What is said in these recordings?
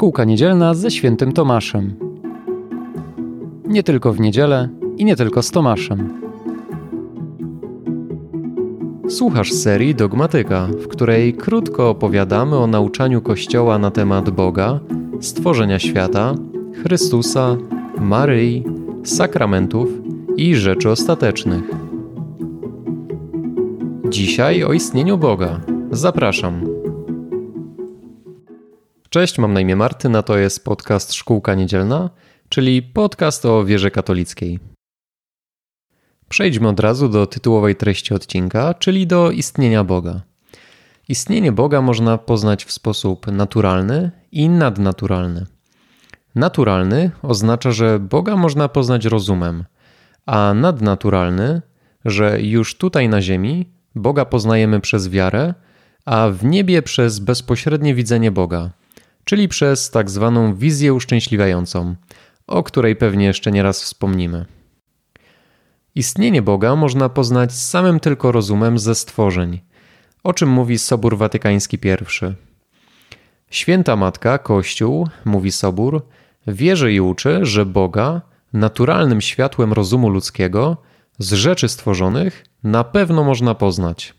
Szkółka niedzielna ze świętym Tomaszem. Nie tylko w niedzielę i nie tylko z Tomaszem. Słuchasz serii Dogmatyka, w której krótko opowiadamy o nauczaniu Kościoła na temat Boga, stworzenia świata, Chrystusa, Maryi, sakramentów i rzeczy ostatecznych. Dzisiaj o istnieniu Boga. Zapraszam. Cześć, mam na imię Martyn, a to jest podcast Szkółka Niedzielna, czyli podcast o wierze katolickiej. Przejdźmy od razu do tytułowej treści odcinka, czyli do istnienia Boga. Istnienie Boga można poznać w sposób naturalny i nadnaturalny. Naturalny oznacza, że Boga można poznać rozumem, a nadnaturalny, że już tutaj na Ziemi Boga poznajemy przez wiarę, a w niebie przez bezpośrednie widzenie Boga, czyli przez tak zwaną wizję uszczęśliwiającą, o której pewnie jeszcze nieraz wspomnimy. Istnienie Boga można poznać samym tylko rozumem ze stworzeń, o czym mówi Sobór Watykański I. Święta Matka, Kościół, mówi Sobór, wierzy i uczy, że Boga, naturalnym światłem rozumu ludzkiego, z rzeczy stworzonych, na pewno można poznać.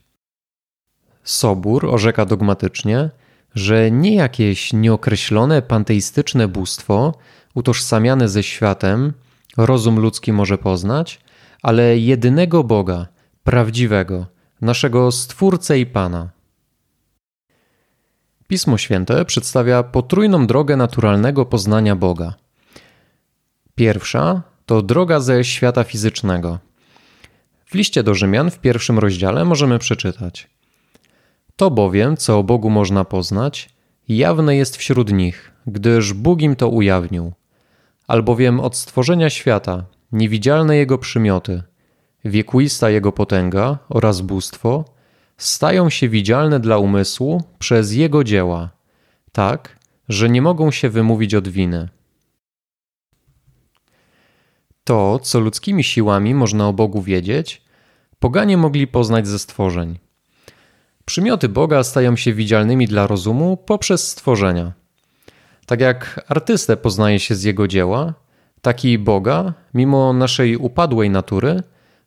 Sobór orzeka dogmatycznie, że nie jakieś nieokreślone panteistyczne bóstwo, utożsamiane ze światem, rozum ludzki może poznać, ale jedynego Boga, prawdziwego, naszego Stwórcę i Pana. Pismo Święte przedstawia potrójną drogę naturalnego poznania Boga. Pierwsza to droga ze świata fizycznego. W liście do Rzymian w pierwszym rozdziale możemy przeczytać: To bowiem, co o Bogu można poznać, jawne jest wśród nich, gdyż Bóg im to ujawnił. Albowiem od stworzenia świata niewidzialne jego przymioty, wiekuista jego potęga oraz bóstwo stają się widzialne dla umysłu przez jego dzieła, tak, że nie mogą się wymówić od winy. To, co ludzkimi siłami można o Bogu wiedzieć, poganie mogli poznać ze stworzeń. Przymioty Boga stają się widzialnymi dla rozumu poprzez stworzenia. Tak jak artystę poznaje się z jego dzieła, taki Boga, mimo naszej upadłej natury,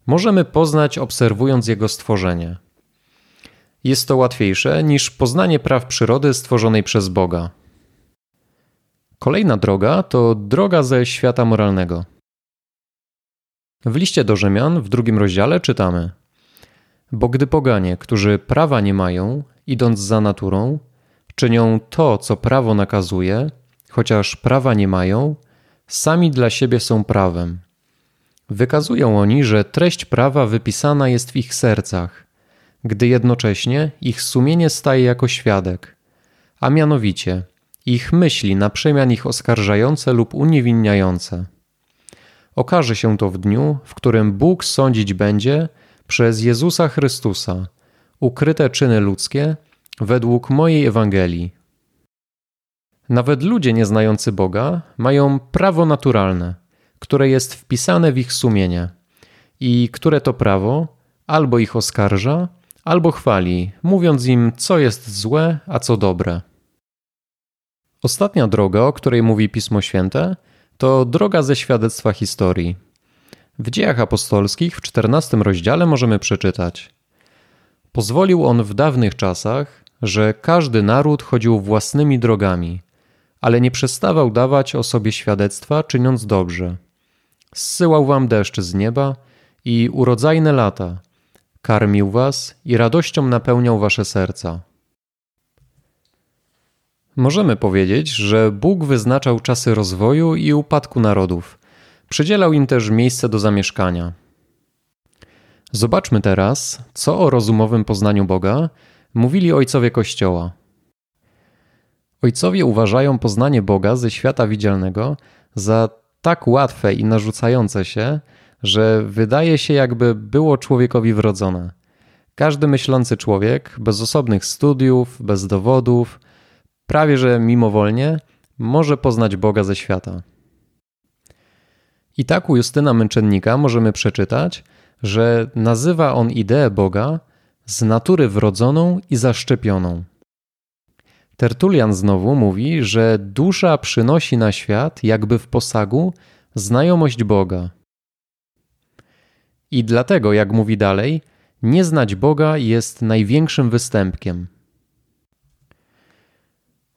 możemy poznać obserwując jego stworzenie. Jest to łatwiejsze niż poznanie praw przyrody stworzonej przez Boga. Kolejna droga to droga ze świata moralnego. W liście do Rzymian w drugim rozdziale czytamy: Bo gdy poganie, którzy prawa nie mają, idąc za naturą, czynią to, co prawo nakazuje, chociaż prawa nie mają, sami dla siebie są prawem. Wykazują oni, że treść prawa wypisana jest w ich sercach, gdy jednocześnie ich sumienie staje jako świadek, a mianowicie ich myśli na przemian ich oskarżające lub uniewinniające. Okaże się to w dniu, w którym Bóg sądzić będzie przez Jezusa Chrystusa ukryte czyny ludzkie według mojej Ewangelii. Nawet ludzie nieznający Boga mają prawo naturalne, które jest wpisane w ich sumienie i które to prawo albo ich oskarża, albo chwali, mówiąc im, co jest złe, a co dobre. Ostatnia droga, o której mówi Pismo Święte, to droga ze świadectwa historii. W dziejach apostolskich w XIV rozdziale możemy przeczytać: Pozwolił on w dawnych czasach, że każdy naród chodził własnymi drogami, ale nie przestawał dawać o sobie świadectwa, czyniąc dobrze. Zsyłał wam deszcz z nieba i urodzajne lata, karmił was i radością napełniał wasze serca. Możemy powiedzieć, że Bóg wyznaczał czasy rozwoju i upadku narodów. Przydzielał im też miejsce do zamieszkania. Zobaczmy teraz, co o rozumowym poznaniu Boga mówili ojcowie Kościoła. Ojcowie uważają poznanie Boga ze świata widzialnego za tak łatwe i narzucające się, że wydaje się, jakby było człowiekowi wrodzone. Każdy myślący człowiek, bez osobnych studiów, bez dowodów, prawie że mimowolnie, może poznać Boga ze świata. I tak u Justyna Męczennika możemy przeczytać, że nazywa on ideę Boga z natury wrodzoną i zaszczepioną. Tertulian znowu mówi, że dusza przynosi na świat, jakby w posagu, znajomość Boga. I dlatego, jak mówi dalej, nie znać Boga jest największym występkiem.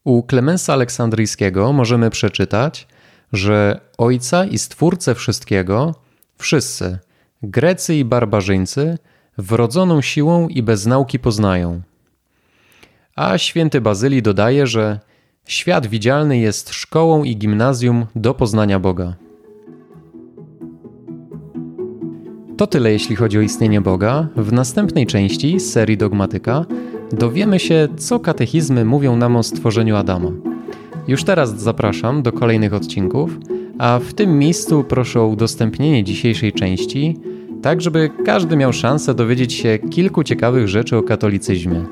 U Klemensa Aleksandryjskiego możemy przeczytać, że Ojca i Stwórcę wszystkiego wszyscy, Grecy i barbarzyńcy, wrodzoną siłą i bez nauki poznają. A święty Bazylii dodaje, że świat widzialny jest szkołą i gimnazjum do poznania Boga. To tyle jeśli chodzi o istnienie Boga. W następnej części serii Dogmatyka dowiemy się, co katechizmy mówią nam o stworzeniu Adama. Już teraz zapraszam do kolejnych odcinków, a w tym miejscu proszę o udostępnienie dzisiejszej części, tak żeby każdy miał szansę dowiedzieć się kilku ciekawych rzeczy o katolicyzmie.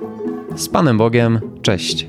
Z Panem Bogiem, cześć!